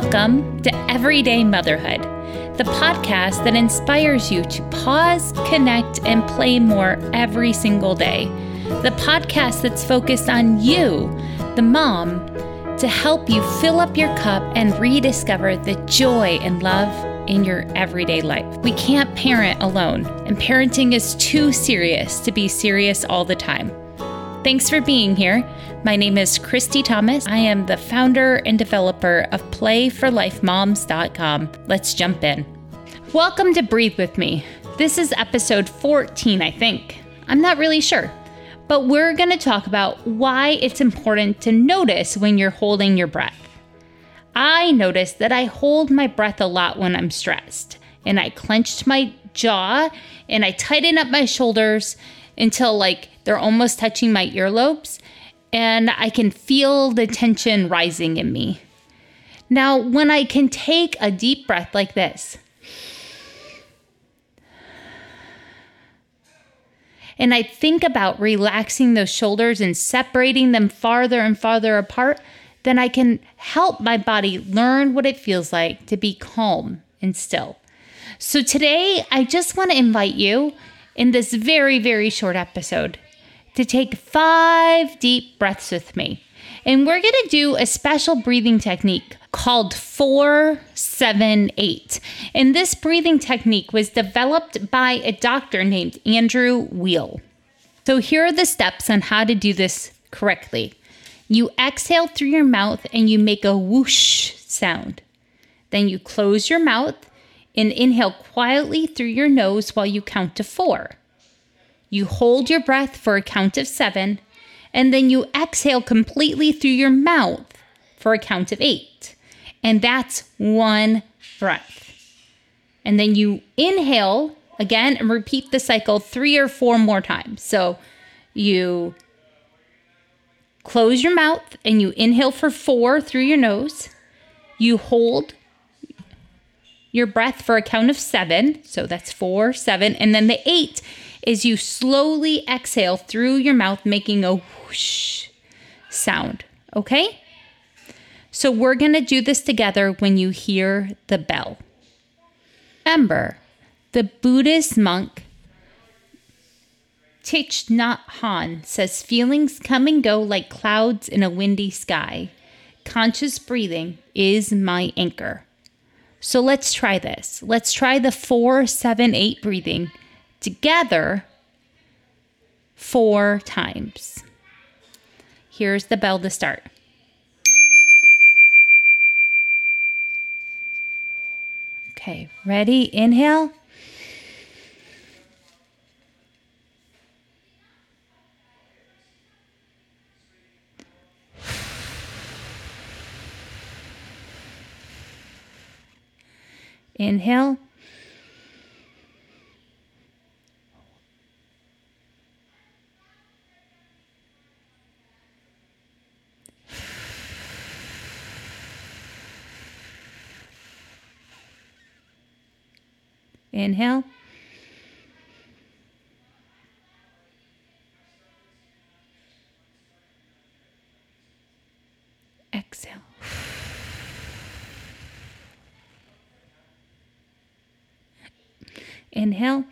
Welcome to Everyday Motherhood, the podcast that inspires you to pause, connect, and play more every single day. The podcast that's focused on you, the mom, to help you fill up your cup and rediscover the joy and love in your everyday life. We can't parent alone, and parenting is too serious to be serious all the time. Thanks for being here. My name is Christy Thomas. I am the founder and developer of PlayForLifeMoms.com. Let's jump in. Welcome to Breathe With Me. This is episode 14, I think. I'm not really sure. But we're going to talk about why it's important to notice when you're holding your breath. I notice that I hold my breath a lot when I'm stressed, and I clenched my jaw and I tighten up my shoulders until like they're almost touching my earlobes and I can feel the tension rising in me. Now, when I can take a deep breath like this, and I think about relaxing those shoulders and separating them farther and farther apart, then I can help my body learn what it feels like to be calm and still. So today, I just want to invite you in this very, very short episode to take five deep breaths with me. And we're going to do a special breathing technique called 478. And this breathing technique was developed by a doctor named Andrew Weil. So here are the steps on how to do this correctly. You exhale through your mouth and you make a whoosh sound. Then you close your mouth and inhale quietly through your nose while you count to four. You hold your breath for a count of seven, and then you exhale completely through your mouth for a count of eight. And that's one breath. And then you inhale again and repeat the cycle three or four more times. So you close your mouth and you inhale for four through your nose. You hold your breath for a count of seven. So that's four, seven. And then the eight is you slowly exhale through your mouth, making a whoosh sound. Okay? So we're going to do this together when you hear the bell. Remember, the Buddhist monk Thich Nhat Hanh says feelings come and go like clouds in a windy sky. Conscious breathing is my anchor. So let's try this. Let's try the four, seven, eight breathing together four times. Here's the bell to start. Okay, ready? Inhale. Inhale. Inhale. Exhale. Inhale.